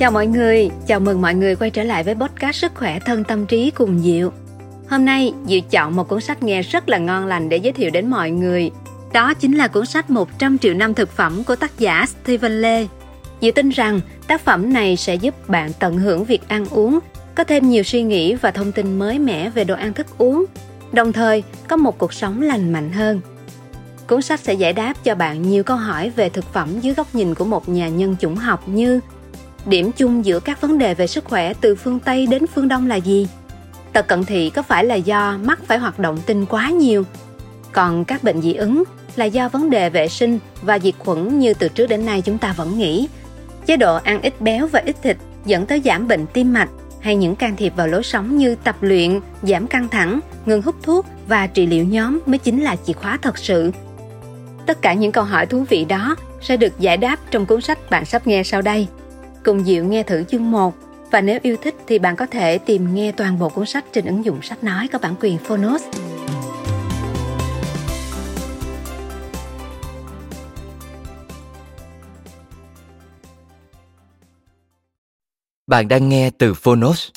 Chào mọi người, chào mừng mọi người quay trở lại với podcast Sức khỏe thân tâm trí cùng Diệu. Hôm nay, Diệu chọn một cuốn sách nghe rất là ngon lành để giới thiệu đến mọi người. Đó chính là cuốn sách 100 triệu năm thực phẩm của tác giả Stephen Lê. Diệu tin rằng tác phẩm này sẽ giúp bạn tận hưởng việc ăn uống, có thêm nhiều suy nghĩ và thông tin mới mẻ về đồ ăn thức uống, đồng thời có một cuộc sống lành mạnh hơn. Cuốn sách sẽ giải đáp cho bạn nhiều câu hỏi về thực phẩm dưới góc nhìn của một nhà nhân chủng học như Điểm chung giữa các vấn đề về sức khỏe từ phương Tây đến phương Đông là gì? Tật cận thị có phải là do mắt phải hoạt động tinh quá nhiều? Còn các bệnh dị ứng là do vấn đề vệ sinh và diệt khuẩn như từ trước đến nay chúng ta vẫn nghĩ. Chế độ ăn ít béo và ít thịt dẫn tới giảm bệnh tim mạch hay những can thiệp vào lối sống như tập luyện, giảm căng thẳng, ngừng hút thuốc và trị liệu nhóm mới chính là chìa khóa thật sự. Tất cả những câu hỏi thú vị đó sẽ được giải đáp trong cuốn sách bạn sắp nghe sau đây. Cùng Diệu nghe thử chương 1 và nếu yêu thích thì bạn có thể tìm nghe toàn bộ cuốn sách trên ứng dụng sách nói có bản quyền Phonos. Bạn đang nghe từ Phonos.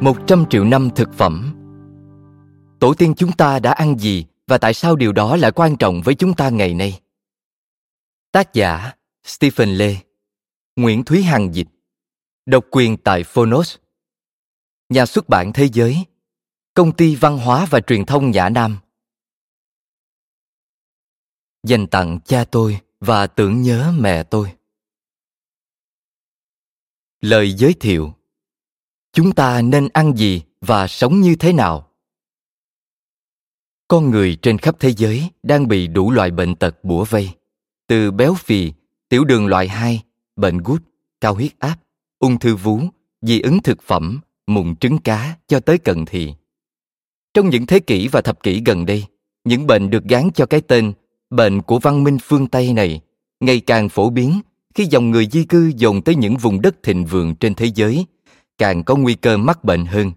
Một trăm triệu năm thực phẩm Tổ tiên chúng ta đã ăn gì và tại sao điều đó lại quan trọng với chúng ta ngày nay? Tác giả Stephen Lê Nguyễn Thúy Hằng dịch, Độc quyền tại Phonos Nhà xuất bản Thế giới, Công ty Văn hóa và Truyền thông Nhã Nam Dành tặng cha tôi và tưởng nhớ mẹ tôi Lời giới thiệu, Chúng ta nên ăn gì và sống như thế nào? Con người trên khắp thế giới đang bị đủ loại bệnh tật bủa vây. Từ béo phì tiểu đường loại 2, bệnh gút cao huyết áp ung thư vú dị ứng thực phẩm mụn trứng cá cho tới cận thị trong những thế kỷ và thập kỷ gần đây những bệnh được gán cho cái tên bệnh của văn minh phương tây này ngày càng phổ biến khi dòng người di cư dồn tới những vùng đất thịnh vượng trên thế giới càng có nguy cơ mắc bệnh hơn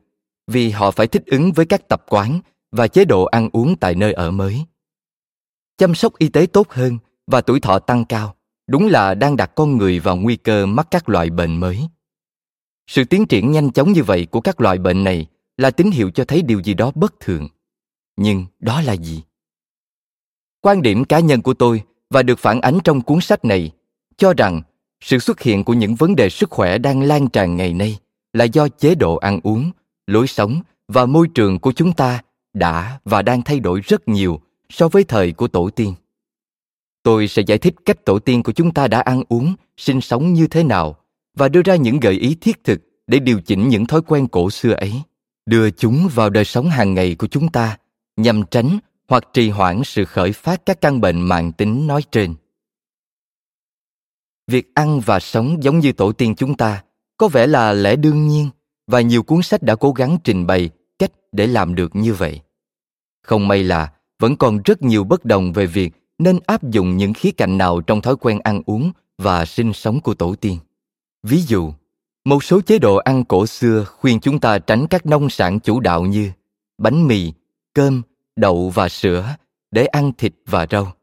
vì họ phải thích ứng với các tập quán và chế độ ăn uống tại nơi ở mới. Chăm sóc y tế tốt hơn và tuổi thọ tăng cao, đúng là đang đặt con người vào nguy cơ mắc các loại bệnh mới. Sự tiến triển nhanh chóng như vậy của các loại bệnh này là tín hiệu cho thấy điều gì đó bất thường. Nhưng đó là gì? Quan điểm cá nhân của tôi và được phản ánh trong cuốn sách này cho rằng sự xuất hiện của những vấn đề sức khỏe đang lan tràn ngày nay là do chế độ ăn uống, lối sống và môi trường của chúng ta đã và đang thay đổi rất nhiều so với thời của tổ tiên. Tôi sẽ giải thích cách tổ tiên của chúng ta đã ăn uống, sinh sống như thế nào và đưa ra những gợi ý thiết thực để điều chỉnh những thói quen cổ xưa ấy, đưa chúng vào đời sống hàng ngày của chúng ta nhằm tránh hoặc trì hoãn sự khởi phát các căn bệnh mạng tính nói trên. Việc ăn và sống giống như tổ tiên chúng ta có vẻ là lẽ đương nhiên và nhiều cuốn sách đã cố gắng trình bày cách để làm được như vậy không may là vẫn còn rất nhiều bất đồng về việc nên áp dụng những khía cạnh nào trong thói quen ăn uống và sinh sống của tổ tiên. Ví dụ, một số chế độ ăn cổ xưa khuyên chúng ta tránh các nông sản chủ đạo như bánh mì, cơm, đậu và sữa để ăn thịt và rau.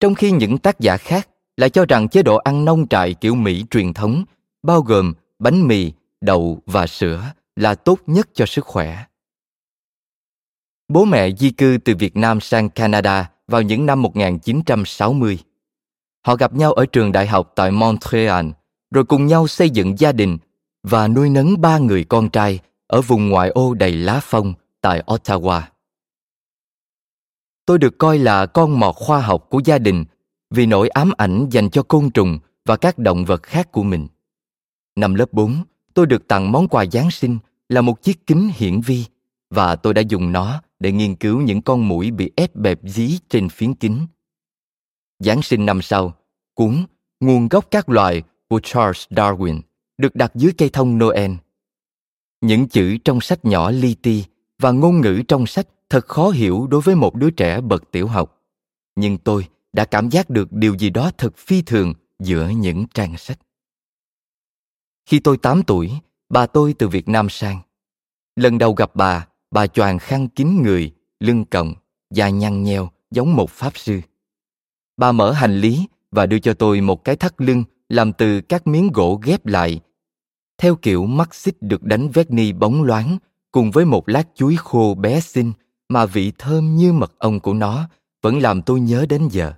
Trong khi những tác giả khác lại cho rằng chế độ ăn nông trại kiểu Mỹ truyền thống bao gồm bánh mì, đậu và sữa là tốt nhất cho sức khỏe. Bố mẹ di cư từ Việt Nam sang Canada vào những năm 1960. Họ gặp nhau ở trường đại học tại Montreal, rồi cùng nhau xây dựng gia đình và nuôi nấng ba người con trai ở vùng ngoại ô đầy lá phong tại Ottawa. Tôi được coi là con mọt khoa học của gia đình vì nỗi ám ảnh dành cho côn trùng và các động vật khác của mình. Năm lớp 4, tôi được tặng món quà Giáng sinh là một chiếc kính hiển vi và tôi đã dùng nó để nghiên cứu những con mũi bị ép bẹp dí trên phiến kính. Giáng sinh năm sau, cuốn Nguồn gốc các loài của Charles Darwin được đặt dưới cây thông Noel. Những chữ trong sách nhỏ li ti và ngôn ngữ trong sách thật khó hiểu đối với một đứa trẻ bậc tiểu học. Nhưng tôi đã cảm giác được điều gì đó thật phi thường giữa những trang sách. Khi tôi 8 tuổi, bà tôi từ Việt Nam sang. Lần đầu gặp bà, bà choàng khăn kín người lưng còng da nhăn nheo giống một pháp sư Bà mở hành lý và đưa cho tôi một cái thắt lưng làm từ các miếng gỗ ghép lại. Theo kiểu mắt xích được đánh vét ni bóng loáng cùng với một lát chuối khô bé xinh mà vị thơm như mật ong của nó vẫn làm tôi nhớ đến giờ.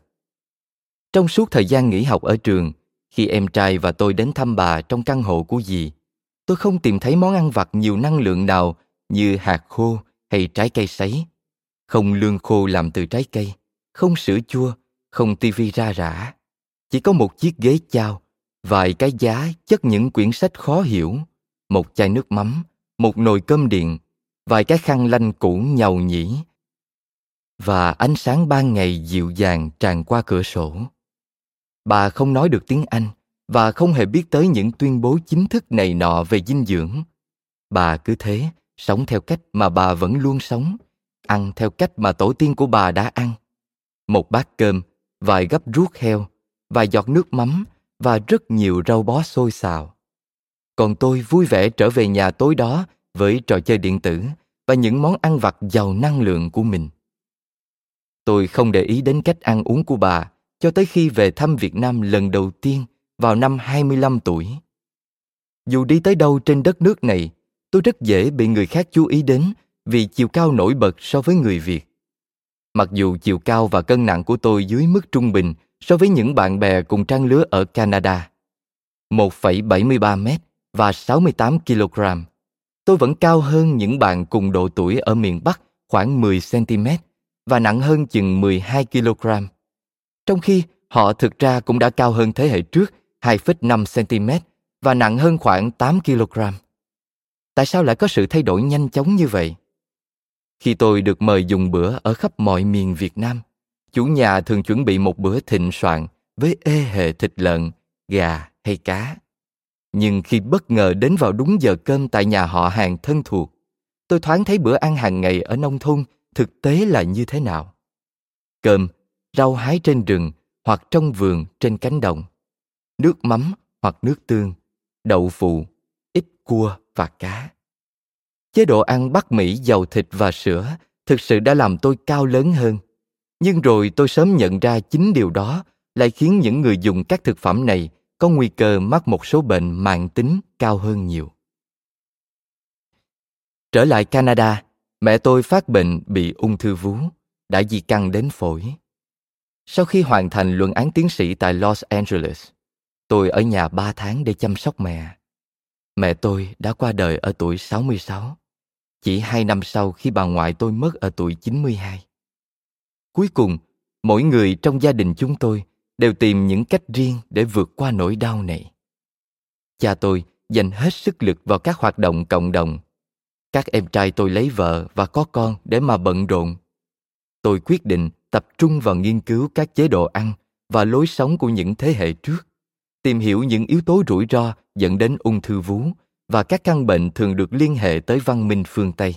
Trong suốt thời gian nghỉ học ở trường, khi em trai và tôi đến thăm bà trong căn hộ của dì, tôi không tìm thấy món ăn vặt nhiều năng lượng nào như hạt khô hay trái cây sấy. Không lương khô làm từ trái cây, không sữa chua, không tivi ra rã. Chỉ có một chiếc ghế chao, vài cái giá chất những quyển sách khó hiểu, một chai nước mắm, một nồi cơm điện, vài cái khăn lanh cũ nhầu nhĩ và ánh sáng ban ngày dịu dàng tràn qua cửa sổ. Bà không nói được tiếng Anh và không hề biết tới những tuyên bố chính thức này nọ về dinh dưỡng. Bà cứ thế, sống theo cách mà bà vẫn luôn sống, ăn theo cách mà tổ tiên của bà đã ăn. Một bát cơm, vài gấp ruốc heo, vài giọt nước mắm và rất nhiều rau bó xôi xào. Còn tôi vui vẻ trở về nhà tối đó với trò chơi điện tử và những món ăn vặt giàu năng lượng của mình. Tôi không để ý đến cách ăn uống của bà cho tới khi về thăm Việt Nam lần đầu tiên vào năm 25 tuổi. Dù đi tới đâu trên đất nước này, tôi rất dễ bị người khác chú ý đến vì chiều cao nổi bật so với người Việt. Mặc dù chiều cao và cân nặng của tôi dưới mức trung bình so với những bạn bè cùng trang lứa ở Canada. 1,73 m và 68 kg. Tôi vẫn cao hơn những bạn cùng độ tuổi ở miền Bắc khoảng 10 cm và nặng hơn chừng 12 kg. Trong khi họ thực ra cũng đã cao hơn thế hệ trước 2,5 cm và nặng hơn khoảng 8 kg. Tại sao lại có sự thay đổi nhanh chóng như vậy? Khi tôi được mời dùng bữa ở khắp mọi miền Việt Nam, chủ nhà thường chuẩn bị một bữa thịnh soạn với ê hề thịt lợn, gà hay cá. Nhưng khi bất ngờ đến vào đúng giờ cơm tại nhà họ hàng thân thuộc, tôi thoáng thấy bữa ăn hàng ngày ở nông thôn thực tế là như thế nào. Cơm, rau hái trên rừng hoặc trong vườn trên cánh đồng, nước mắm hoặc nước tương, đậu phụ, cua và cá. Chế độ ăn Bắc Mỹ giàu thịt và sữa thực sự đã làm tôi cao lớn hơn. Nhưng rồi tôi sớm nhận ra chính điều đó lại khiến những người dùng các thực phẩm này có nguy cơ mắc một số bệnh mạng tính cao hơn nhiều. Trở lại Canada, mẹ tôi phát bệnh bị ung thư vú, đã di căn đến phổi. Sau khi hoàn thành luận án tiến sĩ tại Los Angeles, tôi ở nhà 3 tháng để chăm sóc mẹ. Mẹ tôi đã qua đời ở tuổi 66, chỉ hai năm sau khi bà ngoại tôi mất ở tuổi 92. Cuối cùng, mỗi người trong gia đình chúng tôi đều tìm những cách riêng để vượt qua nỗi đau này. Cha tôi dành hết sức lực vào các hoạt động cộng đồng. Các em trai tôi lấy vợ và có con để mà bận rộn. Tôi quyết định tập trung vào nghiên cứu các chế độ ăn và lối sống của những thế hệ trước, tìm hiểu những yếu tố rủi ro dẫn đến ung thư vú và các căn bệnh thường được liên hệ tới văn minh phương Tây.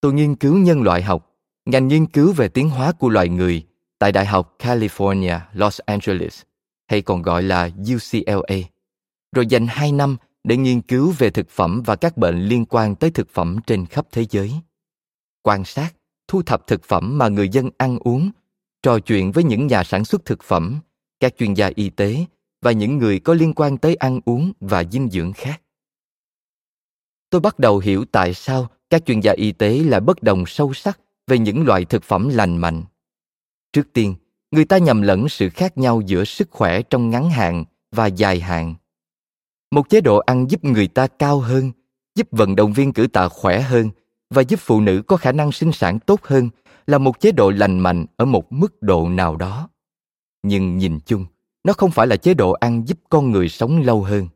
Tôi nghiên cứu nhân loại học, ngành nghiên cứu về tiến hóa của loài người tại Đại học California, Los Angeles, hay còn gọi là UCLA, rồi dành 2 năm để nghiên cứu về thực phẩm và các bệnh liên quan tới thực phẩm trên khắp thế giới. Quan sát, thu thập thực phẩm mà người dân ăn uống, trò chuyện với những nhà sản xuất thực phẩm, các chuyên gia y tế và những người có liên quan tới ăn uống và dinh dưỡng khác. Tôi bắt đầu hiểu tại sao các chuyên gia y tế lại bất đồng sâu sắc về những loại thực phẩm lành mạnh. Trước tiên, người ta nhầm lẫn sự khác nhau giữa sức khỏe trong ngắn hạn và dài hạn. Một chế độ ăn giúp người ta cao hơn, giúp vận động viên cử tạ khỏe hơn và giúp phụ nữ có khả năng sinh sản tốt hơn là một chế độ lành mạnh ở một mức độ nào đó. Nhưng nhìn chung, nó không phải là chế độ ăn giúp con người sống lâu hơn.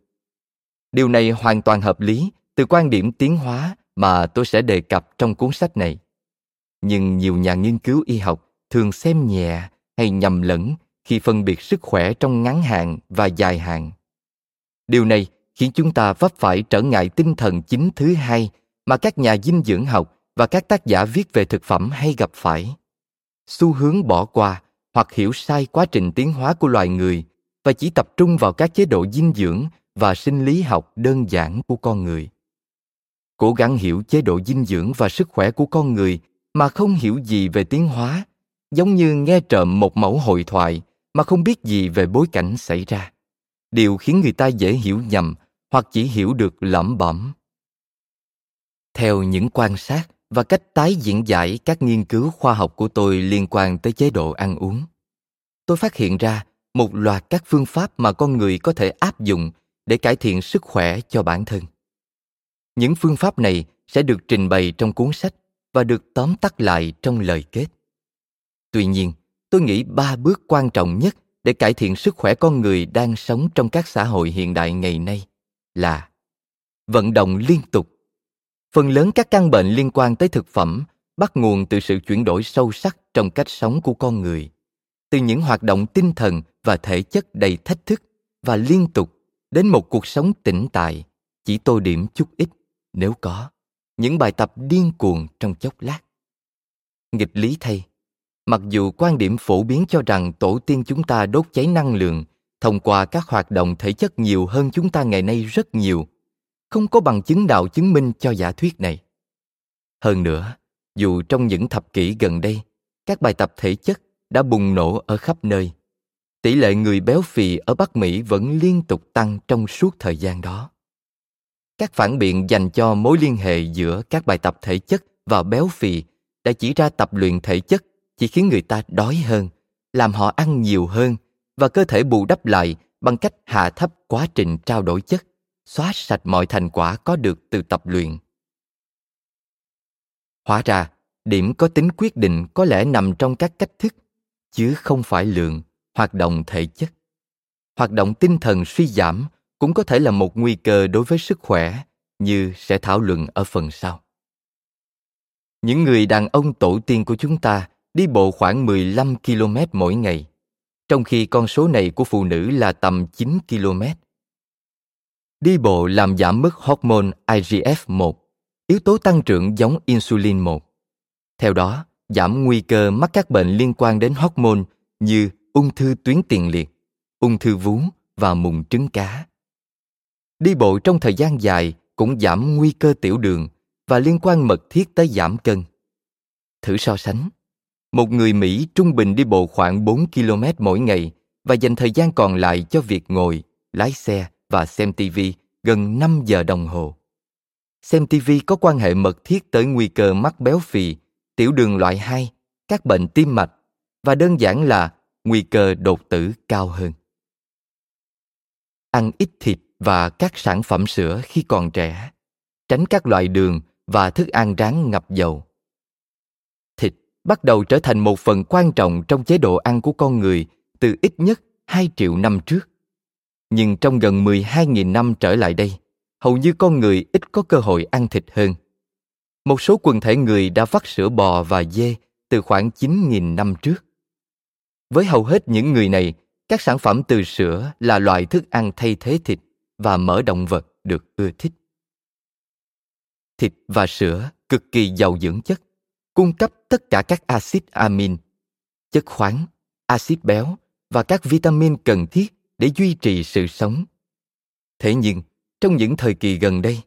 Điều này hoàn toàn hợp lý từ quan điểm tiến hóa mà tôi sẽ đề cập trong cuốn sách này. Nhưng nhiều nhà nghiên cứu y học thường xem nhẹ hay nhầm lẫn khi phân biệt sức khỏe trong ngắn hạn và dài hạn. Điều này khiến chúng ta vấp phải trở ngại tinh thần chính thứ hai mà các nhà dinh dưỡng học và các tác giả viết về thực phẩm hay gặp phải. Xu hướng bỏ qua hoặc hiểu sai quá trình tiến hóa của loài người và chỉ tập trung vào các chế độ dinh dưỡng và sinh lý học đơn giản của con người. Cố gắng hiểu chế độ dinh dưỡng và sức khỏe của con người mà không hiểu gì về tiến hóa, giống như nghe trộm một mẫu hội thoại mà không biết gì về bối cảnh xảy ra điều khiến người ta dễ hiểu nhầm hoặc chỉ hiểu được lẩm bẩm theo những quan sát và cách tái diễn giải các nghiên cứu khoa học của tôi liên quan tới chế độ ăn uống. Tôi phát hiện ra một loạt các phương pháp mà con người có thể áp dụng để cải thiện sức khỏe cho bản thân. Những phương pháp này sẽ được trình bày trong cuốn sách và được tóm tắt lại trong lời kết. Tuy nhiên, tôi nghĩ ba bước quan trọng nhất để cải thiện sức khỏe con người đang sống trong các xã hội hiện đại ngày nay là vận động liên tục phần lớn các căn bệnh liên quan tới thực phẩm bắt nguồn từ sự chuyển đổi sâu sắc trong cách sống của con người, từ những hoạt động tinh thần và thể chất đầy thách thức và liên tục đến một cuộc sống tĩnh tại. Chỉ tô điểm chút ít, nếu có, những bài tập điên cuồng trong chốc lát. Nghịch lý thay, mặc dù quan điểm phổ biến cho rằng tổ tiên chúng ta đốt cháy năng lượng thông qua các hoạt động thể chất nhiều hơn chúng ta ngày nay rất nhiều không có bằng chứng nào chứng minh cho giả thuyết này. Hơn nữa, dù trong những thập kỷ gần đây, các bài tập thể chất đã bùng nổ ở khắp nơi, tỷ lệ người béo phì ở bắc mỹ vẫn liên tục tăng trong suốt thời gian đó. Các phản biện dành cho mối liên hệ giữa các bài tập thể chất và béo phì đã chỉ ra tập luyện thể chất chỉ khiến người ta đói hơn, làm họ ăn nhiều hơn và cơ thể bù đắp lại bằng cách hạ thấp quá trình trao đổi chất xóa sạch mọi thành quả có được từ tập luyện hóa ra điểm có tính quyết định có lẽ nằm trong các cách thức chứ không phải lượng hoạt động thể chất hoạt động tinh thần suy giảm cũng có thể là một nguy cơ đối với sức khỏe như sẽ thảo luận ở phần sau. Những người đàn ông tổ tiên của chúng ta đi bộ khoảng 15 km mỗi ngày, trong khi con số này của phụ nữ là tầm 9 km. Đi bộ làm giảm mức hormone IGF-1, yếu tố tăng trưởng giống insulin 1. Theo đó, giảm nguy cơ mắc các bệnh liên quan đến hormone như ung thư tuyến tiền liệt, ung thư vú và mụn trứng cá. Đi bộ trong thời gian dài cũng giảm nguy cơ tiểu đường và liên quan mật thiết tới giảm cân. Thử so sánh, một người Mỹ trung bình đi bộ khoảng 4 km mỗi ngày và dành thời gian còn lại cho việc ngồi, lái xe và xem TV gần 5 giờ đồng hồ. Xem TV có quan hệ mật thiết tới nguy cơ mắc béo phì, tiểu đường loại 2, các bệnh tim mạch và đơn giản là nguy cơ đột tử cao hơn. Ăn ít thịt và các sản phẩm sữa khi còn trẻ, tránh các loại đường và thức ăn rán ngập dầu. Thịt bắt đầu trở thành một phần quan trọng trong chế độ ăn của con người từ ít nhất 2 triệu năm trước. Nhưng trong gần 12.000 năm trở lại đây, hầu như con người ít có cơ hội ăn thịt hơn. Một số quần thể người đã vắt sữa bò và dê từ khoảng 9.000 năm trước. Với hầu hết những người này, các sản phẩm từ sữa là loại thức ăn thay thế thịt và mỡ động vật được ưa thích. Thịt và sữa cực kỳ giàu dưỡng chất, cung cấp tất cả các axit amin, chất khoáng, axit béo và các vitamin cần thiết để duy trì sự sống. Thế nhưng, trong những thời kỳ gần đây,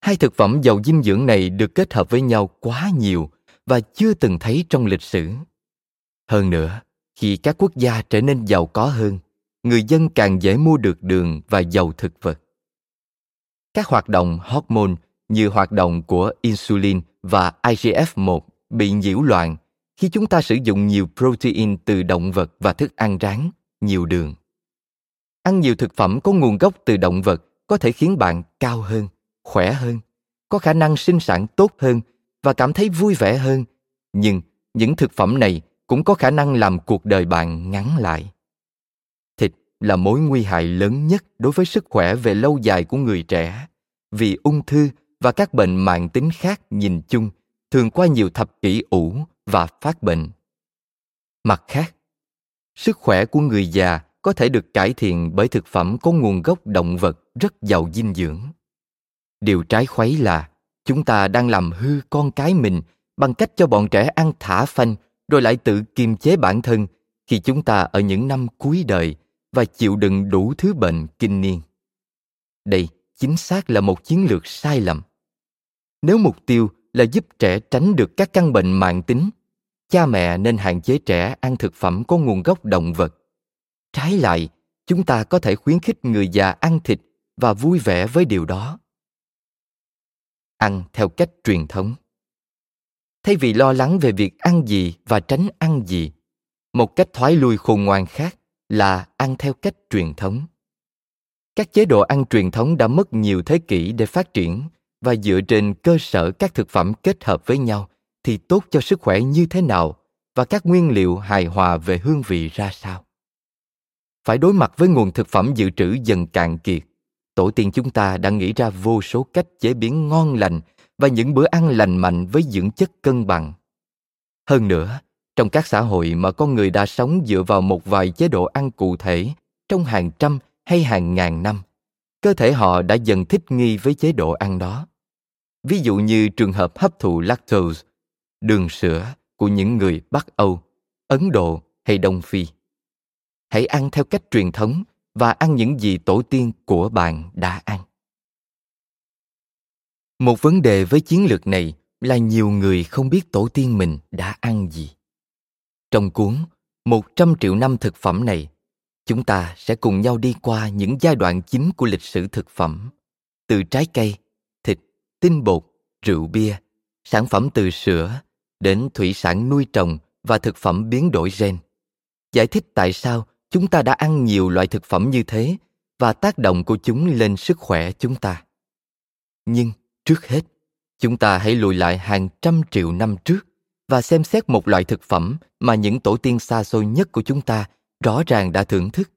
hai thực phẩm giàu dinh dưỡng này được kết hợp với nhau quá nhiều và chưa từng thấy trong lịch sử. Hơn nữa, khi các quốc gia trở nên giàu có hơn, người dân càng dễ mua được đường và dầu thực vật. Các hoạt động hormone như hoạt động của insulin và IGF-1 bị nhiễu loạn khi chúng ta sử dụng nhiều protein từ động vật và thức ăn rán, nhiều đường. Ăn nhiều thực phẩm có nguồn gốc từ động vật có thể khiến bạn cao hơn, khỏe hơn, có khả năng sinh sản tốt hơn và cảm thấy vui vẻ hơn. Nhưng những thực phẩm này cũng có khả năng làm cuộc đời bạn ngắn lại Thịt là mối nguy hại lớn nhất đối với sức khỏe về lâu dài của người trẻ vì ung thư và các bệnh mạng tính khác nhìn chung thường qua nhiều thập kỷ ủ và phát bệnh mặt khác sức khỏe của người già có thể được cải thiện bởi thực phẩm có nguồn gốc động vật rất giàu dinh dưỡng điều trái khuấy là chúng ta đang làm hư con cái mình bằng cách cho bọn trẻ ăn thả phanh rồi lại tự kiềm chế bản thân khi chúng ta ở những năm cuối đời và chịu đựng đủ thứ bệnh kinh niên. Đây chính xác là một chiến lược sai lầm. Nếu mục tiêu là giúp trẻ tránh được các căn bệnh mạng tính, cha mẹ nên hạn chế trẻ ăn thực phẩm có nguồn gốc động vật. Trái lại, chúng ta có thể khuyến khích người già ăn thịt và vui vẻ với điều đó. Ăn theo cách truyền thống. Thay vì lo lắng về việc ăn gì và tránh ăn gì, một cách thoái lui khôn ngoan khác là ăn theo cách truyền thống. Các chế độ ăn truyền thống đã mất nhiều thế kỷ để phát triển và dựa trên cơ sở các thực phẩm kết hợp với nhau thì tốt cho sức khỏe như thế nào và các nguyên liệu hài hòa về hương vị ra sao phải đối mặt với nguồn thực phẩm dự trữ dần cạn kiệt. Tổ tiên chúng ta đã nghĩ ra vô số cách chế biến ngon lành và những bữa ăn lành mạnh với dưỡng chất cân bằng. Hơn nữa trong các xã hội mà con người đã sống dựa vào một vài chế độ ăn cụ thể trong hàng trăm hay hàng ngàn năm cơ thể họ đã dần thích nghi với chế độ ăn đó. Ví dụ như trường hợp hấp thụ lactose đường sữa của những người Bắc Âu, Ấn Độ hay Đông Phi. Hãy ăn theo cách truyền thống và ăn những gì tổ tiên của bạn đã ăn. Một vấn đề với chiến lược này là nhiều người không biết tổ tiên mình đã ăn gì. Trong cuốn 100 triệu năm thực phẩm này, chúng ta sẽ cùng nhau đi qua những giai đoạn chính của lịch sử thực phẩm, từ trái cây, thịt, tinh bột, rượu bia, sản phẩm từ sữa, đến thủy sản nuôi trồng và thực phẩm biến đổi gen. Giải thích tại sao chúng ta đã ăn nhiều loại thực phẩm như thế và tác động của chúng lên sức khỏe chúng ta. Nhưng trước hết, chúng ta hãy lùi lại hàng trăm triệu năm trước và xem xét một loại thực phẩm mà những tổ tiên xa xôi nhất của chúng ta rõ ràng đã thưởng thức.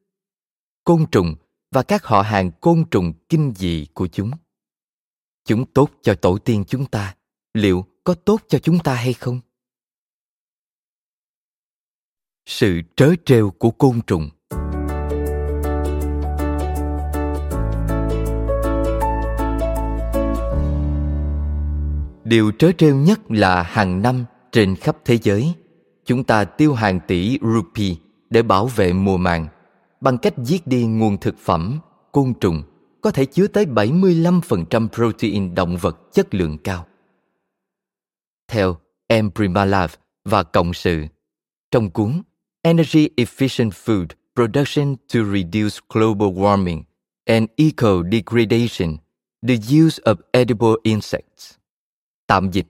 Côn trùng và các họ hàng côn trùng kinh dị của chúng. Chúng tốt cho tổ tiên chúng ta, liệu có tốt cho chúng ta hay không sự trớ trêu của côn trùng điều trớ trêu nhất là hàng năm trên khắp thế giới, chúng ta tiêu hàng tỷ rupee để bảo vệ mùa màng bằng cách giết đi nguồn thực phẩm, côn trùng có thể chứa tới 75% protein động vật chất lượng cao theo M. Primalav và Cộng sự. Trong cuốn Energy Efficient Food Production to Reduce Global Warming and Eco-Degradation The Use of Edible Insects. Tạm dịch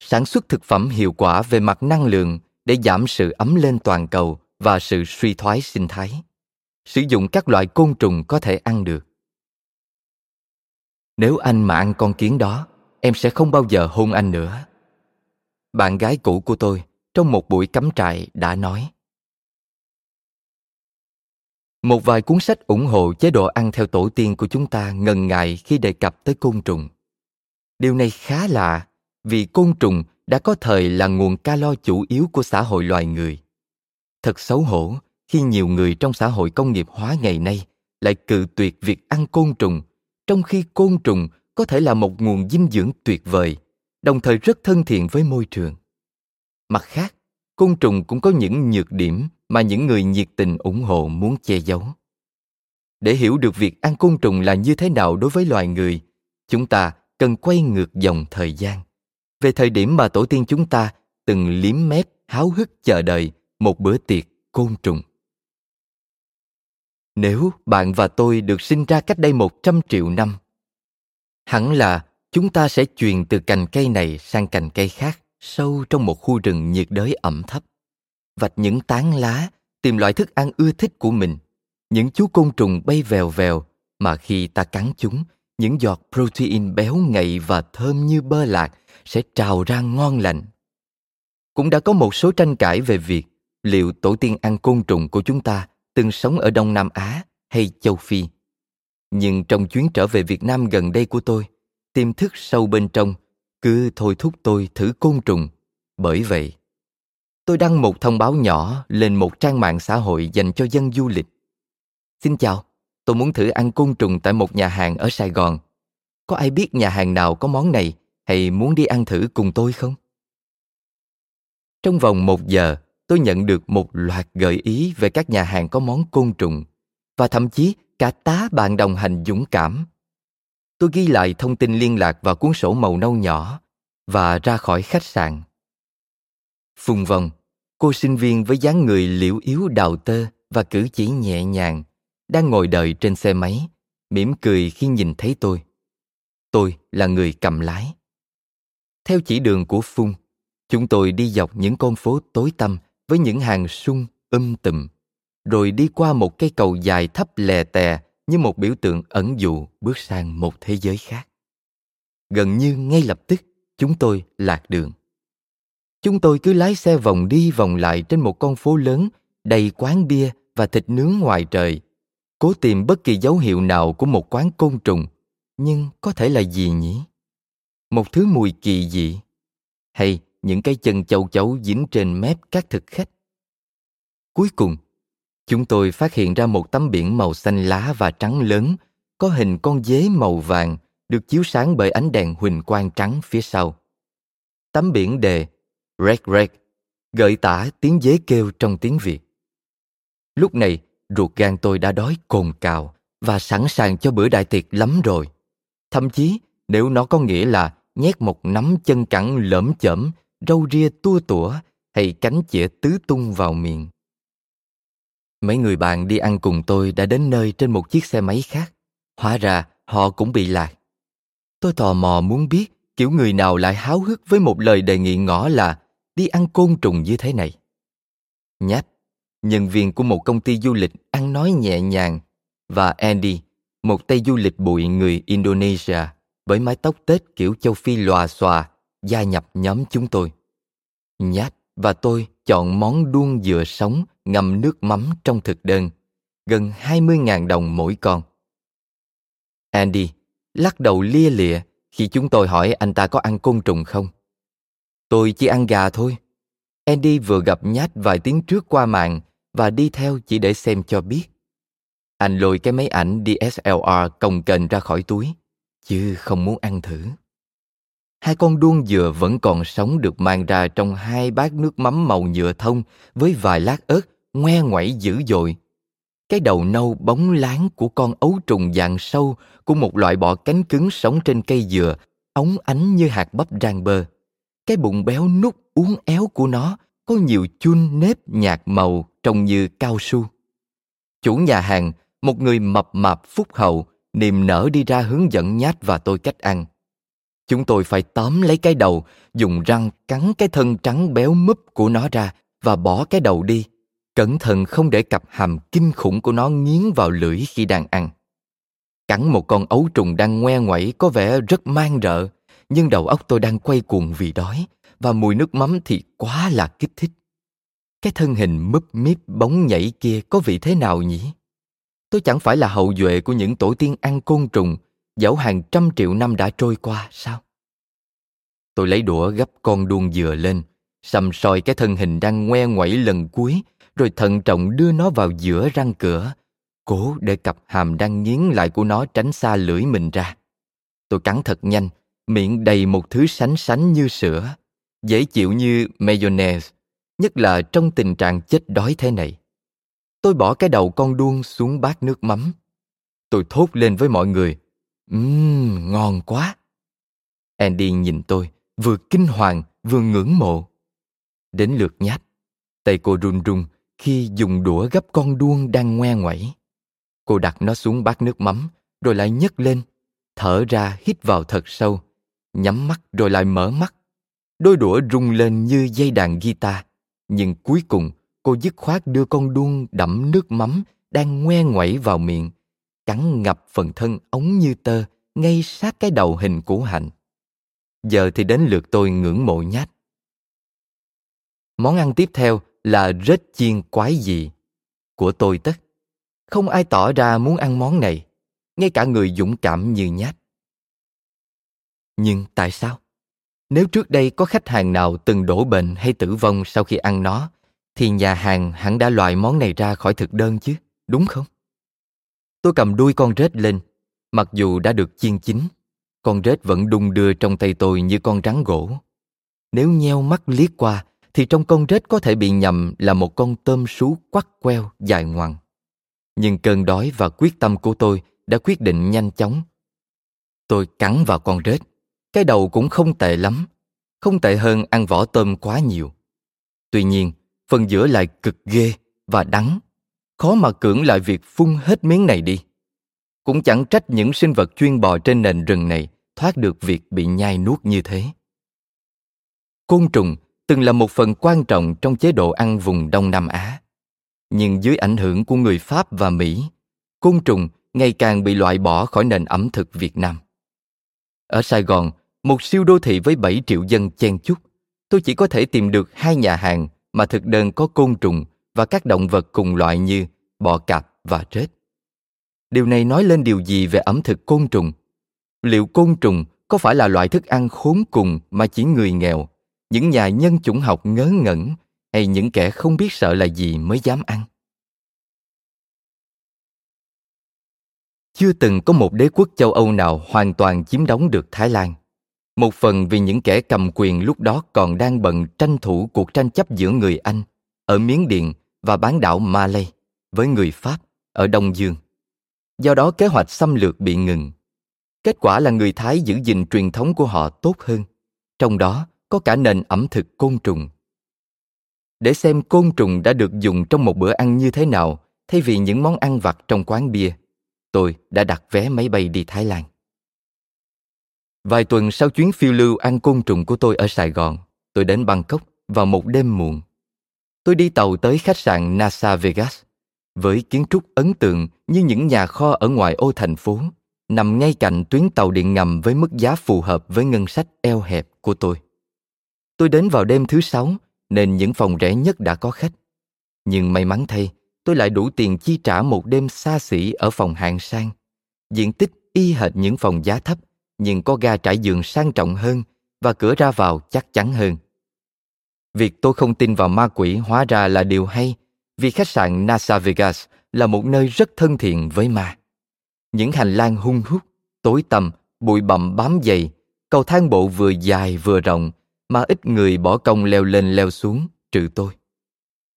Sản xuất thực phẩm hiệu quả về mặt năng lượng để giảm sự ấm lên toàn cầu và sự suy thoái sinh thái. Sử dụng các loại côn trùng có thể ăn được. Nếu anh mà ăn con kiến đó, em sẽ không bao giờ hôn anh nữa bạn gái cũ của tôi trong một buổi cắm trại đã nói một vài cuốn sách ủng hộ chế độ ăn theo tổ tiên của chúng ta ngần ngại khi đề cập tới côn trùng điều này khá lạ vì côn trùng đã có thời là nguồn calo chủ yếu của xã hội loài người thật xấu hổ khi nhiều người trong xã hội công nghiệp hóa ngày nay lại cự tuyệt việc ăn côn trùng trong khi côn trùng có thể là một nguồn dinh dưỡng tuyệt vời đồng thời rất thân thiện với môi trường. Mặt khác, côn trùng cũng có những nhược điểm mà những người nhiệt tình ủng hộ muốn che giấu. Để hiểu được việc ăn côn trùng là như thế nào đối với loài người, chúng ta cần quay ngược dòng thời gian về thời điểm mà tổ tiên chúng ta từng liếm mép háo hức chờ đợi một bữa tiệc côn trùng. Nếu bạn và tôi được sinh ra cách đây một trăm triệu năm, hẳn là chúng ta sẽ truyền từ cành cây này sang cành cây khác sâu trong một khu rừng nhiệt đới ẩm thấp vạch những tán lá, tìm loại thức ăn ưa thích của mình. Những chú côn trùng bay vèo vèo, mà khi ta cắn chúng, những giọt protein béo ngậy và thơm như bơ lạc sẽ trào ra ngon lành. Cũng đã có một số tranh cãi về việc liệu tổ tiên ăn côn trùng của chúng ta từng sống ở đông nam á hay châu phi. Nhưng trong chuyến trở về việt nam gần đây của tôi, tiềm thức sâu bên trong cứ thôi thúc tôi thử côn trùng. Bởi vậy tôi đăng một thông báo nhỏ lên một trang mạng xã hội dành cho dân du lịch. Xin chào, tôi muốn thử ăn côn trùng tại một nhà hàng ở sài gòn. Có ai biết nhà hàng nào có món này hay muốn đi ăn thử cùng tôi không? Trong vòng một giờ, tôi nhận được một loạt gợi ý về các nhà hàng có món côn trùng và thậm chí cả tá bạn đồng hành dũng cảm. Tôi ghi lại thông tin liên lạc vào cuốn sổ màu nâu nhỏ và ra khỏi khách sạn. Phùng vòng, cô sinh viên với dáng người liễu yếu đào tơ và cử chỉ nhẹ nhàng, đang ngồi đợi trên xe máy, mỉm cười khi nhìn thấy tôi. Tôi là người cầm lái. Theo chỉ đường của Phung, chúng tôi đi dọc những con phố tối tăm với những hàng sung um tùm, rồi đi qua một cây cầu dài thấp lè tè như một biểu tượng ẩn dụ bước sang một thế giới khác. Gần như ngay lập tức, chúng tôi lạc đường. Chúng tôi cứ lái xe vòng đi vòng lại trên một con phố lớn đầy quán bia và thịt nướng ngoài trời, cố tìm bất kỳ dấu hiệu nào của một quán côn trùng, nhưng có thể là gì nhỉ? Một thứ mùi kỳ dị, hay những cái chân châu chấu dính trên mép các thực khách. Cuối cùng, chúng tôi phát hiện ra một tấm biển màu xanh lá và trắng lớn, có hình con dế màu vàng, được chiếu sáng bởi ánh đèn huỳnh quang trắng phía sau. Tấm biển đề Rek rek, gợi tả tiếng dế kêu trong tiếng Việt. Lúc này, ruột gan tôi đã đói cồn cào và sẵn sàng cho bữa đại tiệc lắm rồi. Thậm chí, nếu nó có nghĩa là nhét một nắm chân cẳng lởm chởm, râu ria tua tủa hay cánh chĩa tứ tung vào miệng. Mấy người bạn đi ăn cùng tôi đã đến nơi trên một chiếc xe máy khác. Hóa ra họ cũng bị lạc. Tôi tò mò muốn biết kiểu người nào lại háo hức với một lời đề nghị ngỏ là đi ăn côn trùng như thế này. Nhát, nhân viên của một công ty du lịch ăn nói nhẹ nhàng và Andy, một tay du lịch bụi người Indonesia với mái tóc Tết kiểu châu Phi lòa xòa, gia nhập nhóm chúng tôi. Nhát và tôi chọn món đuông dừa sống ngâm nước mắm trong thực đơn, gần 20.000 đồng mỗi con. Andy lắc đầu lia lịa khi chúng tôi hỏi anh ta có ăn côn trùng không. Tôi chỉ ăn gà thôi. Andy vừa gặp nhát vài tiếng trước qua mạng và đi theo chỉ để xem cho biết. Anh lôi cái máy ảnh DSLR cồng kềnh ra khỏi túi, chứ không muốn ăn thử. Hai con đuông dừa vẫn còn sống được mang ra trong hai bát nước mắm màu nhựa thông với vài lát ớt ngoe ngoảy dữ dội. Cái đầu nâu bóng láng của con ấu trùng dạng sâu của một loại bọ cánh cứng sống trên cây dừa, ống ánh như hạt bắp rang bơ. Cái bụng béo nút uốn éo của nó có nhiều chun nếp nhạt màu trông như cao su. Chủ nhà hàng, một người mập mạp phúc hậu, niềm nở đi ra hướng dẫn nhát và tôi cách ăn. Chúng tôi phải tóm lấy cái đầu, dùng răng cắn cái thân trắng béo múp của nó ra và bỏ cái đầu đi. Cẩn thận không để cặp hàm kinh khủng của nó nghiến vào lưỡi khi đang ăn. Cắn một con ấu trùng đang ngoe ngoẩy có vẻ rất mang rợ, nhưng đầu óc tôi đang quay cuồng vì đói và mùi nước mắm thì quá là kích thích. Cái thân hình mấp míp bóng nhảy kia có vị thế nào nhỉ? Tôi chẳng phải là hậu duệ của những tổ tiên ăn côn trùng dẫu hàng trăm triệu năm đã trôi qua sao? Tôi lấy đũa gấp con đuông dừa lên, sầm soi cái thân hình đang ngoe ngoẩy lần cuối, rồi thận trọng đưa nó vào giữa răng cửa, cố để cặp hàm đang nghiến lại của nó tránh xa lưỡi mình ra. Tôi cắn thật nhanh, miệng đầy một thứ sánh sánh như sữa, dễ chịu như mayonnaise, nhất là trong tình trạng chết đói thế này. Tôi bỏ cái đầu con đuông xuống bát nước mắm. Tôi thốt lên với mọi người, Mmm, ngon quá. Andy nhìn tôi, vừa kinh hoàng, vừa ngưỡng mộ. Đến lượt nhát, tay cô run run khi dùng đũa gấp con đuông đang ngoe ngoẩy. Cô đặt nó xuống bát nước mắm, rồi lại nhấc lên, thở ra hít vào thật sâu, nhắm mắt rồi lại mở mắt. Đôi đũa rung lên như dây đàn guitar, nhưng cuối cùng cô dứt khoát đưa con đuông đẫm nước mắm đang ngoe ngoẩy vào miệng cắn ngập phần thân ống như tơ ngay sát cái đầu hình của hạnh. Giờ thì đến lượt tôi ngưỡng mộ nhát. Món ăn tiếp theo là rết chiên quái dị của tôi tất. Không ai tỏ ra muốn ăn món này ngay cả người dũng cảm như nhát nhưng tại sao nếu trước đây có khách hàng nào từng đổ bệnh hay tử vong sau khi ăn nó thì nhà hàng hẳn đã loại món này ra khỏi thực đơn chứ đúng không Tôi cầm đuôi con rết lên, mặc dù đã được chiên chín, con rết vẫn đung đưa trong tay tôi như con rắn gỗ. Nếu nheo mắt liếc qua, thì trong con rết có thể bị nhầm là một con tôm sú quắt queo dài ngoằng. Nhưng cơn đói và quyết tâm của tôi đã quyết định nhanh chóng. Tôi cắn vào con rết. Cái đầu cũng không tệ lắm, không tệ hơn ăn vỏ tôm quá nhiều. Tuy nhiên, phần giữa lại cực ghê và đắng. Khó mà cưỡng lại việc phun hết miếng này đi. Cũng chẳng trách những sinh vật chuyên bò trên nền rừng này thoát được việc bị nhai nuốt như thế. Côn trùng từng là một phần quan trọng trong chế độ ăn vùng Đông Nam Á. Nhưng dưới ảnh hưởng của người Pháp và Mỹ, côn trùng ngày càng bị loại bỏ khỏi nền ẩm thực Việt Nam. Ở Sài Gòn, một siêu đô thị với 7 triệu dân chen chúc, tôi chỉ có thể tìm được hai nhà hàng mà thực đơn có côn trùng và các động vật cùng loại như bọ cạp và rết. Điều này nói lên điều gì về ẩm thực côn trùng? Liệu côn trùng có phải là loại thức ăn khốn cùng mà chỉ người nghèo, những nhà nhân chủng học ngớ ngẩn hay những kẻ không biết sợ là gì mới dám ăn? Chưa từng có một đế quốc châu Âu nào hoàn toàn chiếm đóng được Thái Lan. Một phần vì những kẻ cầm quyền lúc đó còn đang bận tranh thủ cuộc tranh chấp giữa người Anh ở Miến Điện và bán đảo Malay với người Pháp ở Đông Dương. Do đó kế hoạch xâm lược bị ngừng. Kết quả là người Thái giữ gìn truyền thống của họ tốt hơn, trong đó có cả nền ẩm thực côn trùng. Để xem côn trùng đã được dùng trong một bữa ăn như thế nào thay vì những món ăn vặt trong quán bia, tôi đã đặt vé máy bay đi Thái Lan. Vài tuần sau chuyến phiêu lưu ăn côn trùng của tôi ở Sài Gòn, tôi đến Bangkok vào một đêm muộn. Tôi đi tàu tới khách sạn Nasa Vegas với kiến trúc ấn tượng như những nhà kho ở ngoài ô thành phố, nằm ngay cạnh tuyến tàu điện ngầm với mức giá phù hợp với ngân sách eo hẹp của tôi. Tôi đến vào đêm thứ sáu nên những phòng rẻ nhất đã có khách. Nhưng may mắn thay, tôi lại đủ tiền chi trả một đêm xa xỉ ở phòng hạng sang. Diện tích y hệt những phòng giá thấp, nhưng có ga trải giường sang trọng hơn và cửa ra vào chắc chắn hơn. Việc tôi không tin vào ma quỷ hóa ra là điều hay vì khách sạn Nasa Vegas là một nơi rất thân thiện với ma. Những hành lang hung hút, tối tăm, bụi bặm bám dày, cầu thang bộ vừa dài vừa rộng mà ít người bỏ công leo lên leo xuống trừ tôi.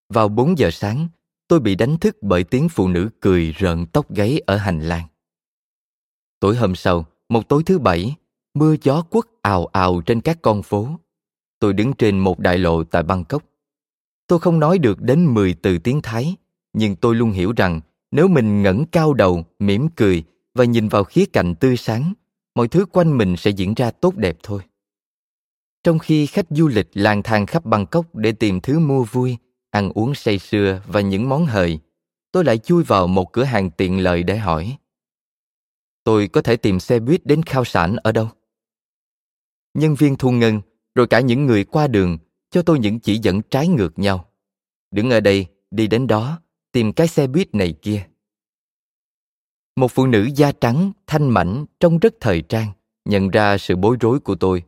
Vào 4 giờ sáng, tôi bị đánh thức bởi tiếng phụ nữ cười rợn tóc gáy ở hành lang. Tối hôm sau, một tối thứ bảy, mưa gió quất ào ào trên các con phố. Tôi đứng trên một đại lộ tại Bangkok. Tôi không nói được đến 10 từ tiếng Thái, nhưng tôi luôn hiểu rằng nếu mình ngẩng cao đầu, mỉm cười và nhìn vào khía cạnh tươi sáng, mọi thứ quanh mình sẽ diễn ra tốt đẹp thôi. Trong khi khách du lịch lang thang khắp Bangkok để tìm thứ mua vui, ăn uống say sưa và những món hời, tôi lại chui vào một cửa hàng tiện lợi để hỏi. Tôi có thể tìm xe buýt đến khao sản ở đâu? Nhân viên thu ngân, rồi cả những người qua đường cho tôi những chỉ dẫn trái ngược nhau. Đứng ở đây, đi đến đó, tìm cái xe buýt này kia. Một phụ nữ da trắng, thanh mảnh, trông rất thời trang, nhận ra sự bối rối của tôi.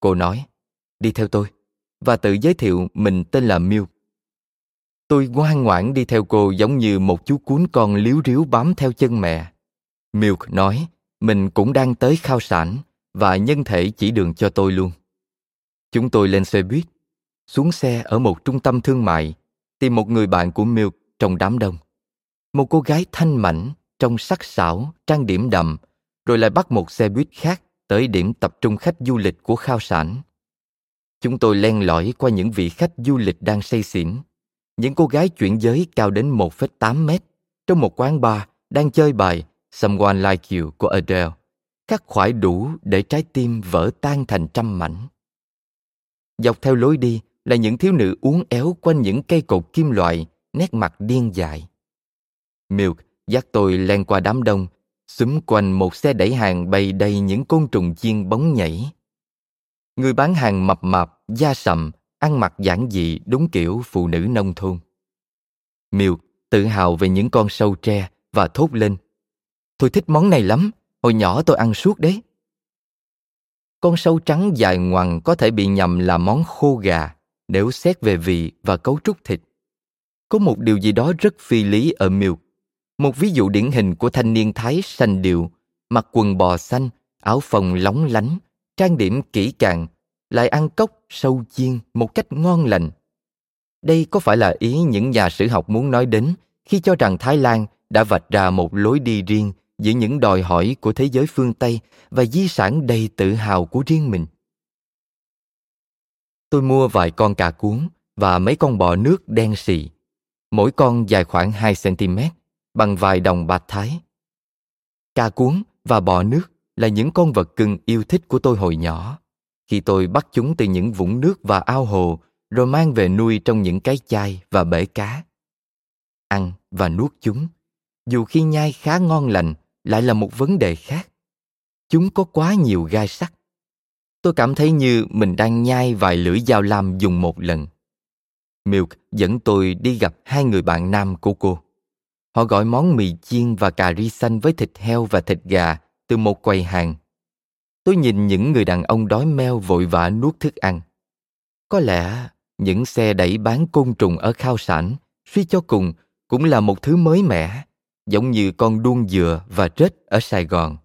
Cô nói, đi theo tôi, và tự giới thiệu mình tên là Miu Tôi ngoan ngoãn đi theo cô giống như một chú cuốn con liếu riếu bám theo chân mẹ. Milk nói, mình cũng đang tới khao sản và nhân thể chỉ đường cho tôi luôn. Chúng tôi lên xe buýt, xuống xe ở một trung tâm thương mại, tìm một người bạn của Milk trong đám đông. Một cô gái thanh mảnh, trong sắc sảo, trang điểm đậm, rồi lại bắt một xe buýt khác tới điểm tập trung khách du lịch của khao sản. Chúng tôi len lỏi qua những vị khách du lịch đang say xỉn. Những cô gái chuyển giới cao đến 1,8 mét trong một quán bar đang chơi bài Someone Like You của Adele, khắc khoải đủ để trái tim vỡ tan thành trăm mảnh. Dọc theo lối đi là những thiếu nữ uốn éo quanh những cây cột kim loại, nét mặt điên dại. Milk dắt tôi len qua đám đông, xúm quanh một xe đẩy hàng bày đầy những côn trùng chiên bóng nhảy. Người bán hàng mập mạp, da sầm, ăn mặc giản dị đúng kiểu phụ nữ nông thôn. Milk tự hào về những con sâu tre và thốt lên. Tôi thích món này lắm, hồi nhỏ tôi ăn suốt đấy. Con sâu trắng dài ngoằng có thể bị nhầm là món khô gà nếu xét về vị và cấu trúc thịt. Có một điều gì đó rất phi lý ở Milk. Một ví dụ điển hình của thanh niên Thái sanh điệu, mặc quần bò xanh, áo phồng lóng lánh, trang điểm kỹ càng, lại ăn cốc sâu chiên một cách ngon lành. Đây có phải là ý những nhà sử học muốn nói đến khi cho rằng Thái Lan đã vạch ra một lối đi riêng giữa những đòi hỏi của thế giới phương Tây và di sản đầy tự hào của riêng mình. Tôi mua vài con cà cuốn và mấy con bọ nước đen xì. Mỗi con dài khoảng 2 cm, bằng vài đồng bạc thái. Cà cuốn và bọ nước là những con vật cưng yêu thích của tôi hồi nhỏ. Khi tôi bắt chúng từ những vũng nước và ao hồ, rồi mang về nuôi trong những cái chai và bể cá. Ăn và nuốt chúng, dù khi nhai khá ngon lành, lại là một vấn đề khác. Chúng có quá nhiều gai sắc. Tôi cảm thấy như mình đang nhai vài lưỡi dao lam dùng một lần. Milk dẫn tôi đi gặp hai người bạn nam của cô. Họ gọi món mì chiên và cà ri xanh với thịt heo và thịt gà từ một quầy hàng. Tôi nhìn những người đàn ông đói meo vội vã nuốt thức ăn. Có lẽ những xe đẩy bán côn trùng ở khao sản suy cho cùng cũng là một thứ mới mẻ, giống như con đuông dừa và rết ở Sài Gòn.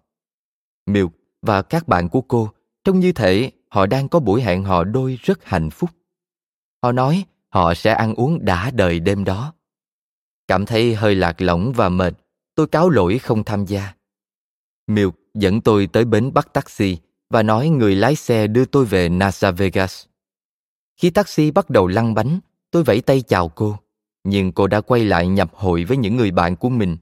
Milk và các bạn của cô trông như thể họ đang có buổi hẹn hò đôi rất hạnh phúc. Họ nói họ sẽ ăn uống đã đời đêm đó. Cảm thấy hơi lạc lõng và mệt, tôi cáo lỗi không tham gia. Milk dẫn tôi tới bến bắt taxi và nói người lái xe đưa tôi về Nasa Vegas. Khi taxi bắt đầu lăn bánh, tôi vẫy tay chào cô, nhưng cô đã quay lại nhập hội với những người bạn của mình.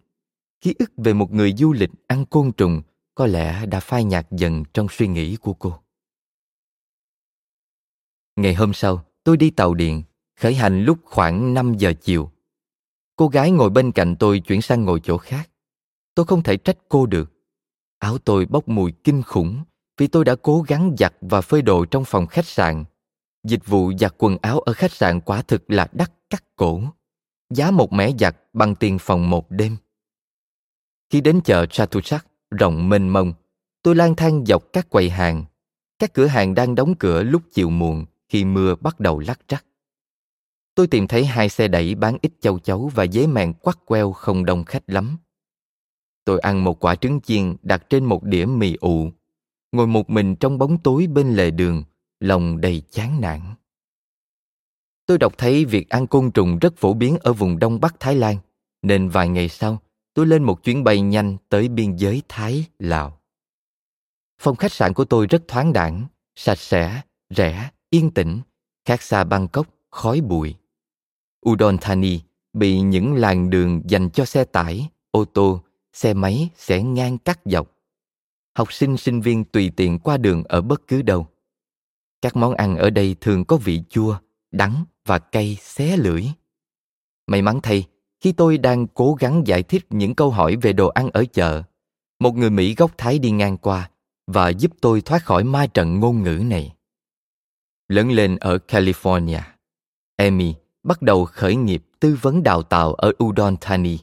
Ký ức về một người du lịch ăn côn trùng có lẽ đã phai nhạt dần trong suy nghĩ của cô. Ngày hôm sau, tôi đi tàu điện, khởi hành lúc khoảng 5 giờ chiều. Cô gái ngồi bên cạnh tôi chuyển sang ngồi chỗ khác. Tôi không thể trách cô được. Áo tôi bốc mùi kinh khủng vì tôi đã cố gắng giặt và phơi đồ trong phòng khách sạn. Dịch vụ giặt quần áo ở khách sạn quả thực là đắt cắt cổ. Giá một mẻ giặt bằng tiền phòng một đêm. Khi đến chợ Chatuchak, rộng mênh mông, tôi lang thang dọc các quầy hàng. Các cửa hàng đang đóng cửa lúc chiều muộn khi mưa bắt đầu lắc rắc. Tôi tìm thấy hai xe đẩy bán ít châu chấu và dế mèn quắt queo không đông khách lắm. Tôi ăn một quả trứng chiên đặt trên một đĩa mì ụ, ngồi một mình trong bóng tối bên lề đường, lòng đầy chán nản. Tôi đọc thấy việc ăn côn trùng rất phổ biến ở vùng Đông Bắc Thái Lan, nên vài ngày sau, tôi lên một chuyến bay nhanh tới biên giới Thái, Lào. Phòng khách sạn của tôi rất thoáng đẳng, sạch sẽ, rẻ, yên tĩnh, khác xa Bangkok, khói bụi. Udon Thani bị những làn đường dành cho xe tải, ô tô, xe máy sẽ ngang cắt dọc. Học sinh sinh viên tùy tiện qua đường ở bất cứ đâu. Các món ăn ở đây thường có vị chua, đắng và cay xé lưỡi. May mắn thay, khi tôi đang cố gắng giải thích những câu hỏi về đồ ăn ở chợ, một người Mỹ gốc Thái đi ngang qua và giúp tôi thoát khỏi ma trận ngôn ngữ này. Lớn lên ở California, Emmy bắt đầu khởi nghiệp tư vấn đào tạo ở Udon Thani.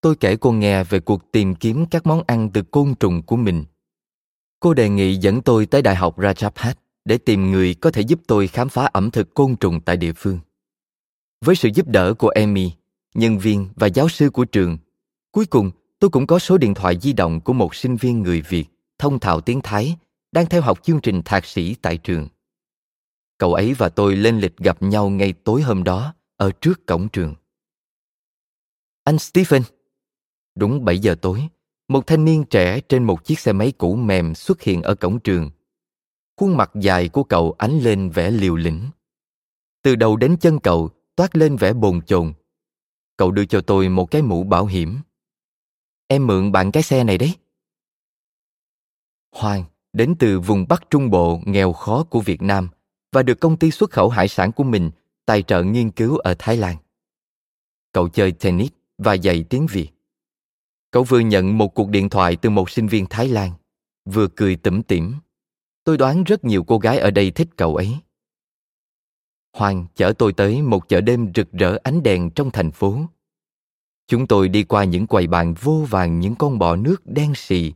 Tôi kể cô nghe về cuộc tìm kiếm các món ăn từ côn trùng của mình. Cô đề nghị dẫn tôi tới Đại học Rajabhat để tìm người có thể giúp tôi khám phá ẩm thực côn trùng tại địa phương. Với sự giúp đỡ của Emmy, nhân viên và giáo sư của trường, cuối cùng tôi cũng có số điện thoại di động của một sinh viên người Việt thông thạo tiếng Thái đang theo học chương trình thạc sĩ tại trường. Cậu ấy và tôi lên lịch gặp nhau ngay tối hôm đó ở trước cổng trường. Anh Stephen. Đúng 7 giờ tối, một thanh niên trẻ trên một chiếc xe máy cũ mềm xuất hiện ở cổng trường. Khuôn mặt dài của cậu ánh lên vẻ liều lĩnh. Từ đầu đến chân cậu toát lên vẻ bồn chồn. Cậu đưa cho tôi một cái mũ bảo hiểm. Em mượn bạn cái xe này đấy. Hoàng đến từ vùng Bắc Trung Bộ nghèo khó của Việt Nam và được công ty xuất khẩu hải sản của mình tài trợ nghiên cứu ở Thái Lan. Cậu chơi tennis và dạy tiếng Việt. Cậu vừa nhận một cuộc điện thoại từ một sinh viên Thái Lan, vừa cười tủm tỉm. Tôi đoán rất nhiều cô gái ở đây thích cậu ấy. Hoàng chở tôi tới một chợ đêm rực rỡ ánh đèn trong thành phố. Chúng tôi đi qua những quầy bàn vô vàng những con bò nước đen xì,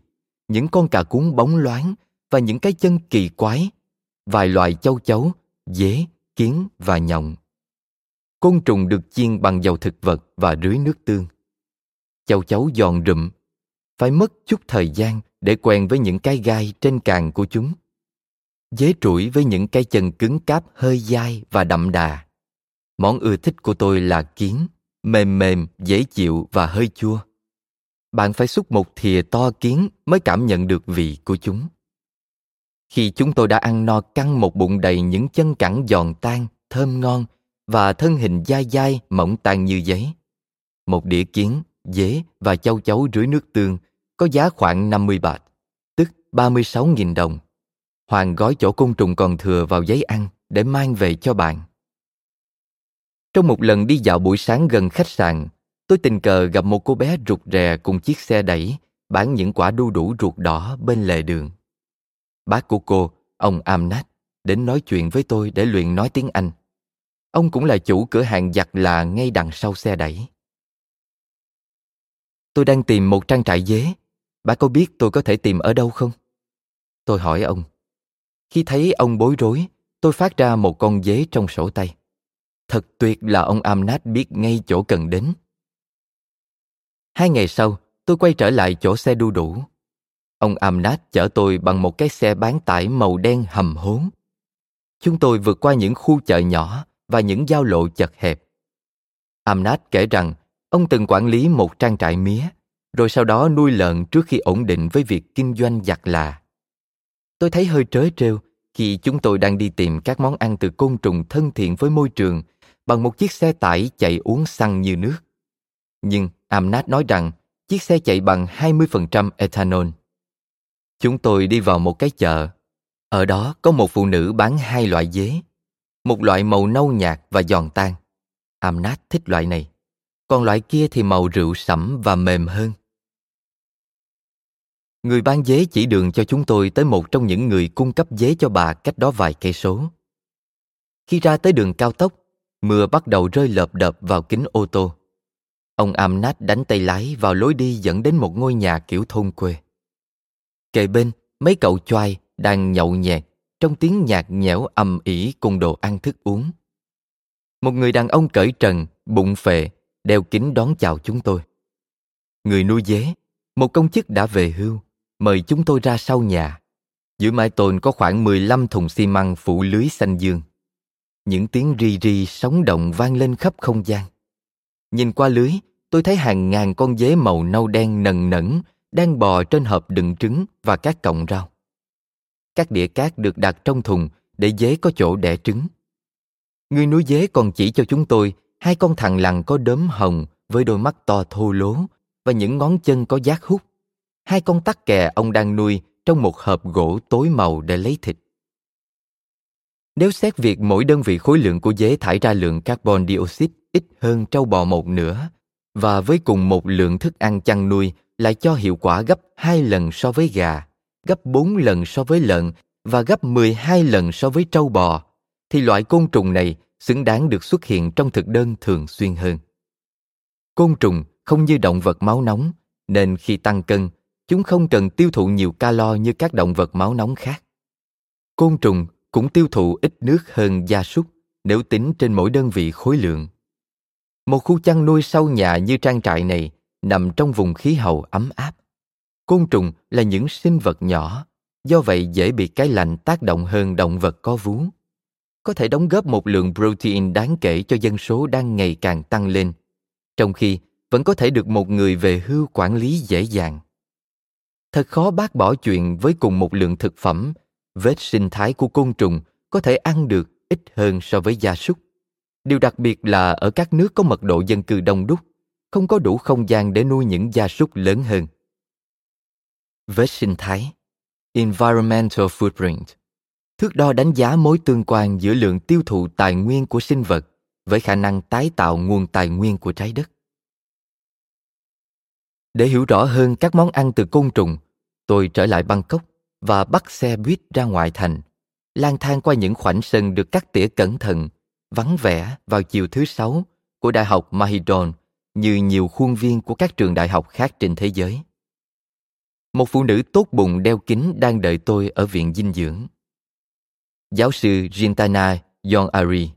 những con cà cuốn bóng loáng và những cái chân kỳ quái vài loại châu chấu, dế, kiến và nhộng. Côn trùng được chiên bằng dầu thực vật và rưới nước tương. Châu chấu giòn rụm, phải mất chút thời gian để quen với những cái gai trên càng của chúng. Dế trũi với những cái chân cứng cáp hơi dai và đậm đà. Món ưa thích của tôi là kiến, mềm mềm, dễ chịu và hơi chua. Bạn phải xúc một thìa to kiến mới cảm nhận được vị của chúng. Khi chúng tôi đã ăn no căng một bụng đầy những chân cẳng giòn tan thơm ngon và thân hình dai dai mỏng tan như giấy. Một đĩa kiến, dế và châu chấu rưới nước tương có giá khoảng 50 bạc, tức 36.000 đồng. Hoàng gói chỗ côn trùng còn thừa vào giấy ăn để mang về cho bạn. Trong một lần đi dạo buổi sáng gần khách sạn, tôi tình cờ gặp một cô bé rụt rè cùng chiếc xe đẩy bán những quả đu đủ ruột đỏ bên lề đường. Bác của cô, ông Amnat, đến nói chuyện với tôi để luyện nói tiếng Anh. Ông cũng là chủ cửa hàng giặt là ngay đằng sau xe đẩy. Tôi đang tìm một trang trại dế. Bác có biết tôi có thể tìm ở đâu không? Tôi hỏi ông. Khi thấy ông bối rối, tôi phát ra một con dế trong sổ tay. Thật tuyệt là ông Amnat biết ngay chỗ cần đến. Hai ngày sau, tôi quay trở lại chỗ xe đu đủ. Ông Amnat chở tôi bằng một cái xe bán tải màu đen hầm hốn. Chúng tôi vượt qua những khu chợ nhỏ và những giao lộ chật hẹp. Amnat kể rằng ông từng quản lý một trang trại mía, rồi sau đó nuôi lợn trước khi ổn định với việc kinh doanh giặt là. Tôi thấy hơi trớ trêu khi chúng tôi đang đi tìm các món ăn từ côn trùng thân thiện với môi trường bằng một chiếc xe tải chạy uống xăng như nước. Nhưng Amnat nói rằng chiếc xe chạy bằng 20% ethanol. Chúng tôi đi vào một cái chợ. Ở đó có một phụ nữ bán hai loại dế. Một loại màu nâu nhạt và giòn tan. Amnat thích loại này. Còn loại kia thì màu rượu sẫm và mềm hơn. Người bán vé chỉ đường cho chúng tôi tới một trong những người cung cấp vé cho bà cách đó vài cây số. Khi ra tới đường cao tốc, mưa bắt đầu rơi lợp đợp vào kính ô tô. Ông Amnat đánh tay lái vào lối đi dẫn đến một ngôi nhà kiểu thôn quê. Kề bên, mấy cậu choai đang nhậu nhẹt trong tiếng nhạc nhẽo ầm ỉ cùng đồ ăn thức uống. Một người đàn ông cởi trần, bụng phệ, đeo kính đón chào chúng tôi. Người nuôi dế, một công chức đã về hưu, mời chúng tôi ra sau nhà. Giữa mái tôn có khoảng 15 thùng xi măng phủ lưới xanh dương. Những tiếng ri ri sống động vang lên khắp không gian. Nhìn qua lưới, tôi thấy hàng ngàn con dế màu nâu đen nần nẫn đang bò trên hộp đựng trứng và các cọng rau. Các đĩa cát được đặt trong thùng để dế có chỗ đẻ trứng. Người nuôi dế còn chỉ cho chúng tôi hai con thằn lằn có đốm hồng với đôi mắt to thô lố và những ngón chân có giác hút. Hai con tắc kè ông đang nuôi trong một hộp gỗ tối màu để lấy thịt. Nếu xét việc mỗi đơn vị khối lượng của dế thải ra lượng carbon dioxide ít hơn trâu bò một nửa và với cùng một lượng thức ăn chăn nuôi lại cho hiệu quả gấp 2 lần so với gà, gấp 4 lần so với lợn và gấp 12 lần so với trâu bò, thì loại côn trùng này xứng đáng được xuất hiện trong thực đơn thường xuyên hơn. Côn trùng không như động vật máu nóng, nên khi tăng cân, chúng không cần tiêu thụ nhiều calo như các động vật máu nóng khác. Côn trùng cũng tiêu thụ ít nước hơn gia súc nếu tính trên mỗi đơn vị khối lượng. Một khu chăn nuôi sau nhà như trang trại này nằm trong vùng khí hậu ấm áp. Côn trùng là những sinh vật nhỏ, do vậy dễ bị cái lạnh tác động hơn động vật có vú. Có thể đóng góp một lượng protein đáng kể cho dân số đang ngày càng tăng lên, trong khi vẫn có thể được một người về hưu quản lý dễ dàng. Thật khó bác bỏ chuyện với cùng một lượng thực phẩm, vết sinh thái của côn trùng có thể ăn được ít hơn so với gia súc. Điều đặc biệt là ở các nước có mật độ dân cư đông đúc, không có đủ không gian để nuôi những gia súc lớn hơn. Vết sinh thái Environmental Footprint Thước đo đánh giá mối tương quan giữa lượng tiêu thụ tài nguyên của sinh vật với khả năng tái tạo nguồn tài nguyên của trái đất. Để hiểu rõ hơn các món ăn từ côn trùng, tôi trở lại Bangkok và bắt xe buýt ra ngoại thành, lang thang qua những khoảnh sân được cắt tỉa cẩn thận, vắng vẻ vào chiều thứ sáu của Đại học Mahidol như nhiều khuôn viên của các trường đại học khác trên thế giới. Một phụ nữ tốt bụng đeo kính đang đợi tôi ở viện dinh dưỡng. Giáo sư Rintana Yonari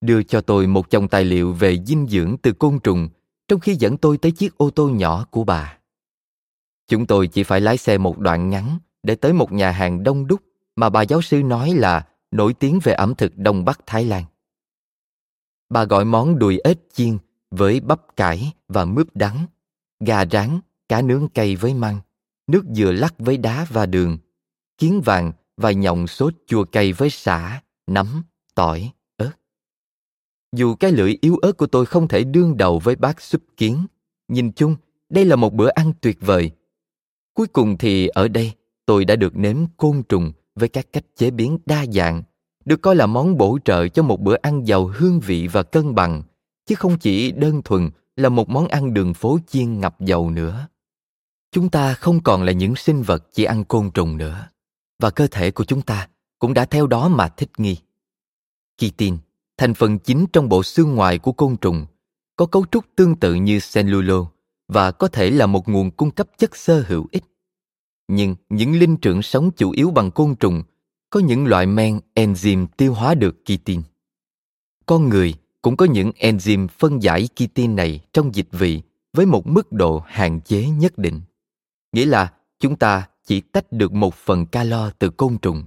đưa cho tôi một chồng tài liệu về dinh dưỡng từ côn trùng trong khi dẫn tôi tới chiếc ô tô nhỏ của bà. Chúng tôi chỉ phải lái xe một đoạn ngắn để tới một nhà hàng đông đúc mà bà giáo sư nói là nổi tiếng về ẩm thực Đông Bắc Thái Lan. Bà gọi món đùi ếch chiên với bắp cải và mướp đắng, gà rán, cá nướng cay với măng, nước dừa lắc với đá và đường, kiến vàng và nhộng sốt chua cay với sả, nấm, tỏi, ớt. Dù cái lưỡi yếu ớt của tôi không thể đương đầu với bát súp kiến, nhìn chung, đây là một bữa ăn tuyệt vời. Cuối cùng thì ở đây, tôi đã được nếm côn trùng với các cách chế biến đa dạng, được coi là món bổ trợ cho một bữa ăn giàu hương vị và cân bằng, chứ không chỉ đơn thuần là một món ăn đường phố chiên ngập dầu nữa. Chúng ta không còn là những sinh vật chỉ ăn côn trùng nữa, và cơ thể của chúng ta cũng đã theo đó mà thích nghi. Kitin, thành phần chính trong bộ xương ngoài của côn trùng, có cấu trúc tương tự như cellulo và có thể là một nguồn cung cấp chất xơ hữu ích. Nhưng những linh trưởng sống chủ yếu bằng côn trùng, có những loại men enzyme tiêu hóa được kitin. Con người cũng có những enzyme phân giải kitin này trong dịch vị với một mức độ hạn chế nhất định. Nghĩa là chúng ta chỉ tách được một phần calo từ côn trùng.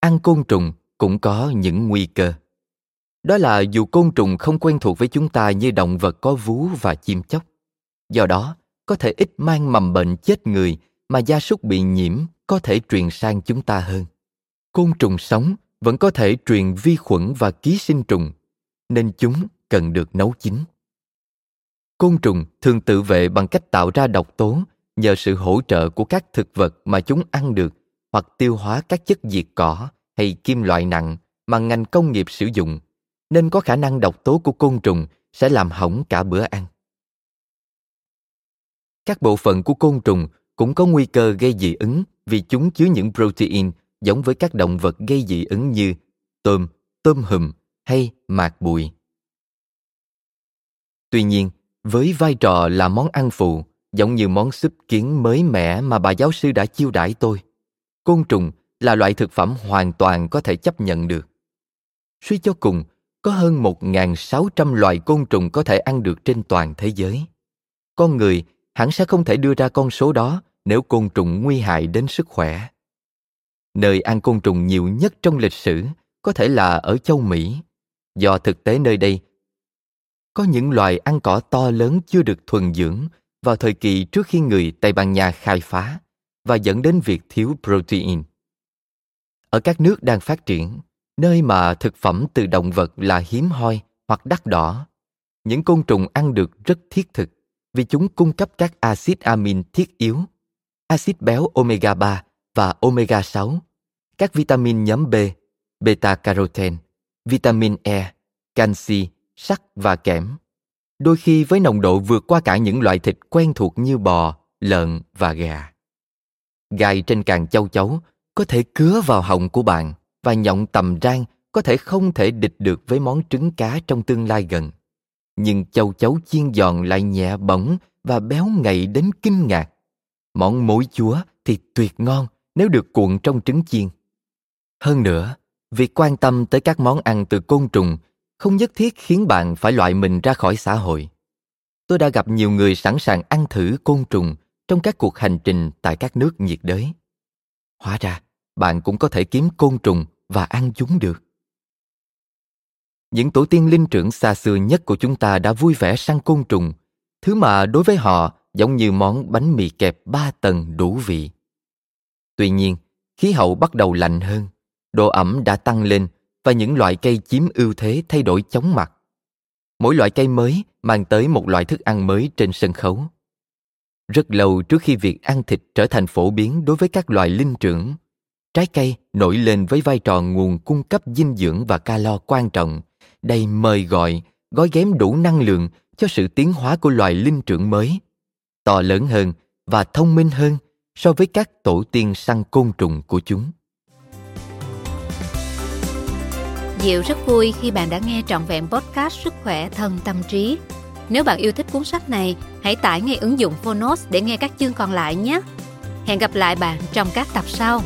Ăn côn trùng cũng có những nguy cơ. Đó là dù côn trùng không quen thuộc với chúng ta như động vật có vú và chim chóc. Do đó, có thể ít mang mầm bệnh chết người mà gia súc bị nhiễm có thể truyền sang chúng ta hơn. Côn trùng sống vẫn có thể truyền vi khuẩn và ký sinh trùng, nên chúng cần được nấu chín. Côn trùng thường tự vệ bằng cách tạo ra độc tố nhờ sự hỗ trợ của các thực vật mà chúng ăn được hoặc tiêu hóa các chất diệt cỏ hay kim loại nặng mà ngành công nghiệp sử dụng, nên có khả năng độc tố của côn trùng sẽ làm hỏng cả bữa ăn. Các bộ phận của côn trùng cũng có nguy cơ gây dị ứng vì chúng chứa những protein giống với các động vật gây dị ứng như tôm, tôm hùm hay mạc bụi. Tuy nhiên, với vai trò là món ăn phụ, giống như món súp kiến mới mẻ mà bà giáo sư đã chiêu đãi tôi, côn trùng là loại thực phẩm hoàn toàn có thể chấp nhận được. Suy cho cùng, có hơn 1.600 loài côn trùng có thể ăn được trên toàn thế giới. Con người hẳn sẽ không thể đưa ra con số đó nếu côn trùng nguy hại đến sức khỏe. Nơi ăn côn trùng nhiều nhất trong lịch sử có thể là ở châu Mỹ, do thực tế nơi đây có những loài ăn cỏ to lớn chưa được thuần dưỡng vào thời kỳ trước khi người Tây Ban Nha khai phá và dẫn đến việc thiếu protein. Ở các nước đang phát triển, nơi mà thực phẩm từ động vật là hiếm hoi hoặc đắt đỏ, những côn trùng ăn được rất thiết thực vì chúng cung cấp các axit amin thiết yếu, axit béo omega 3 và omega 6, các vitamin nhóm B, beta carotene, vitamin E, canxi, sắt và kẽm. Đôi khi với nồng độ vượt qua cả những loại thịt quen thuộc như bò, lợn và gà. Gai trên càng châu chấu có thể cứa vào họng của bạn và nhộng tầm rang có thể không thể địch được với món trứng cá trong tương lai gần nhưng châu chấu chiên giòn lại nhẹ bỏng và béo ngậy đến kinh ngạc. Món mối chúa thì tuyệt ngon nếu được cuộn trong trứng chiên. Hơn nữa, việc quan tâm tới các món ăn từ côn trùng không nhất thiết khiến bạn phải loại mình ra khỏi xã hội. Tôi đã gặp nhiều người sẵn sàng ăn thử côn trùng trong các cuộc hành trình tại các nước nhiệt đới. Hóa ra, bạn cũng có thể kiếm côn trùng và ăn chúng được những tổ tiên linh trưởng xa xưa nhất của chúng ta đã vui vẻ săn côn trùng, thứ mà đối với họ giống như món bánh mì kẹp ba tầng đủ vị. Tuy nhiên, khí hậu bắt đầu lạnh hơn, độ ẩm đã tăng lên và những loại cây chiếm ưu thế thay đổi chóng mặt. Mỗi loại cây mới mang tới một loại thức ăn mới trên sân khấu. Rất lâu trước khi việc ăn thịt trở thành phổ biến đối với các loài linh trưởng, trái cây nổi lên với vai trò nguồn cung cấp dinh dưỡng và calo quan trọng đầy mời gọi, gói ghém đủ năng lượng cho sự tiến hóa của loài linh trưởng mới, to lớn hơn và thông minh hơn so với các tổ tiên săn côn trùng của chúng. Diệu rất vui khi bạn đã nghe trọn vẹn podcast Sức khỏe thân tâm trí. Nếu bạn yêu thích cuốn sách này, hãy tải ngay ứng dụng Phonos để nghe các chương còn lại nhé. Hẹn gặp lại bạn trong các tập sau.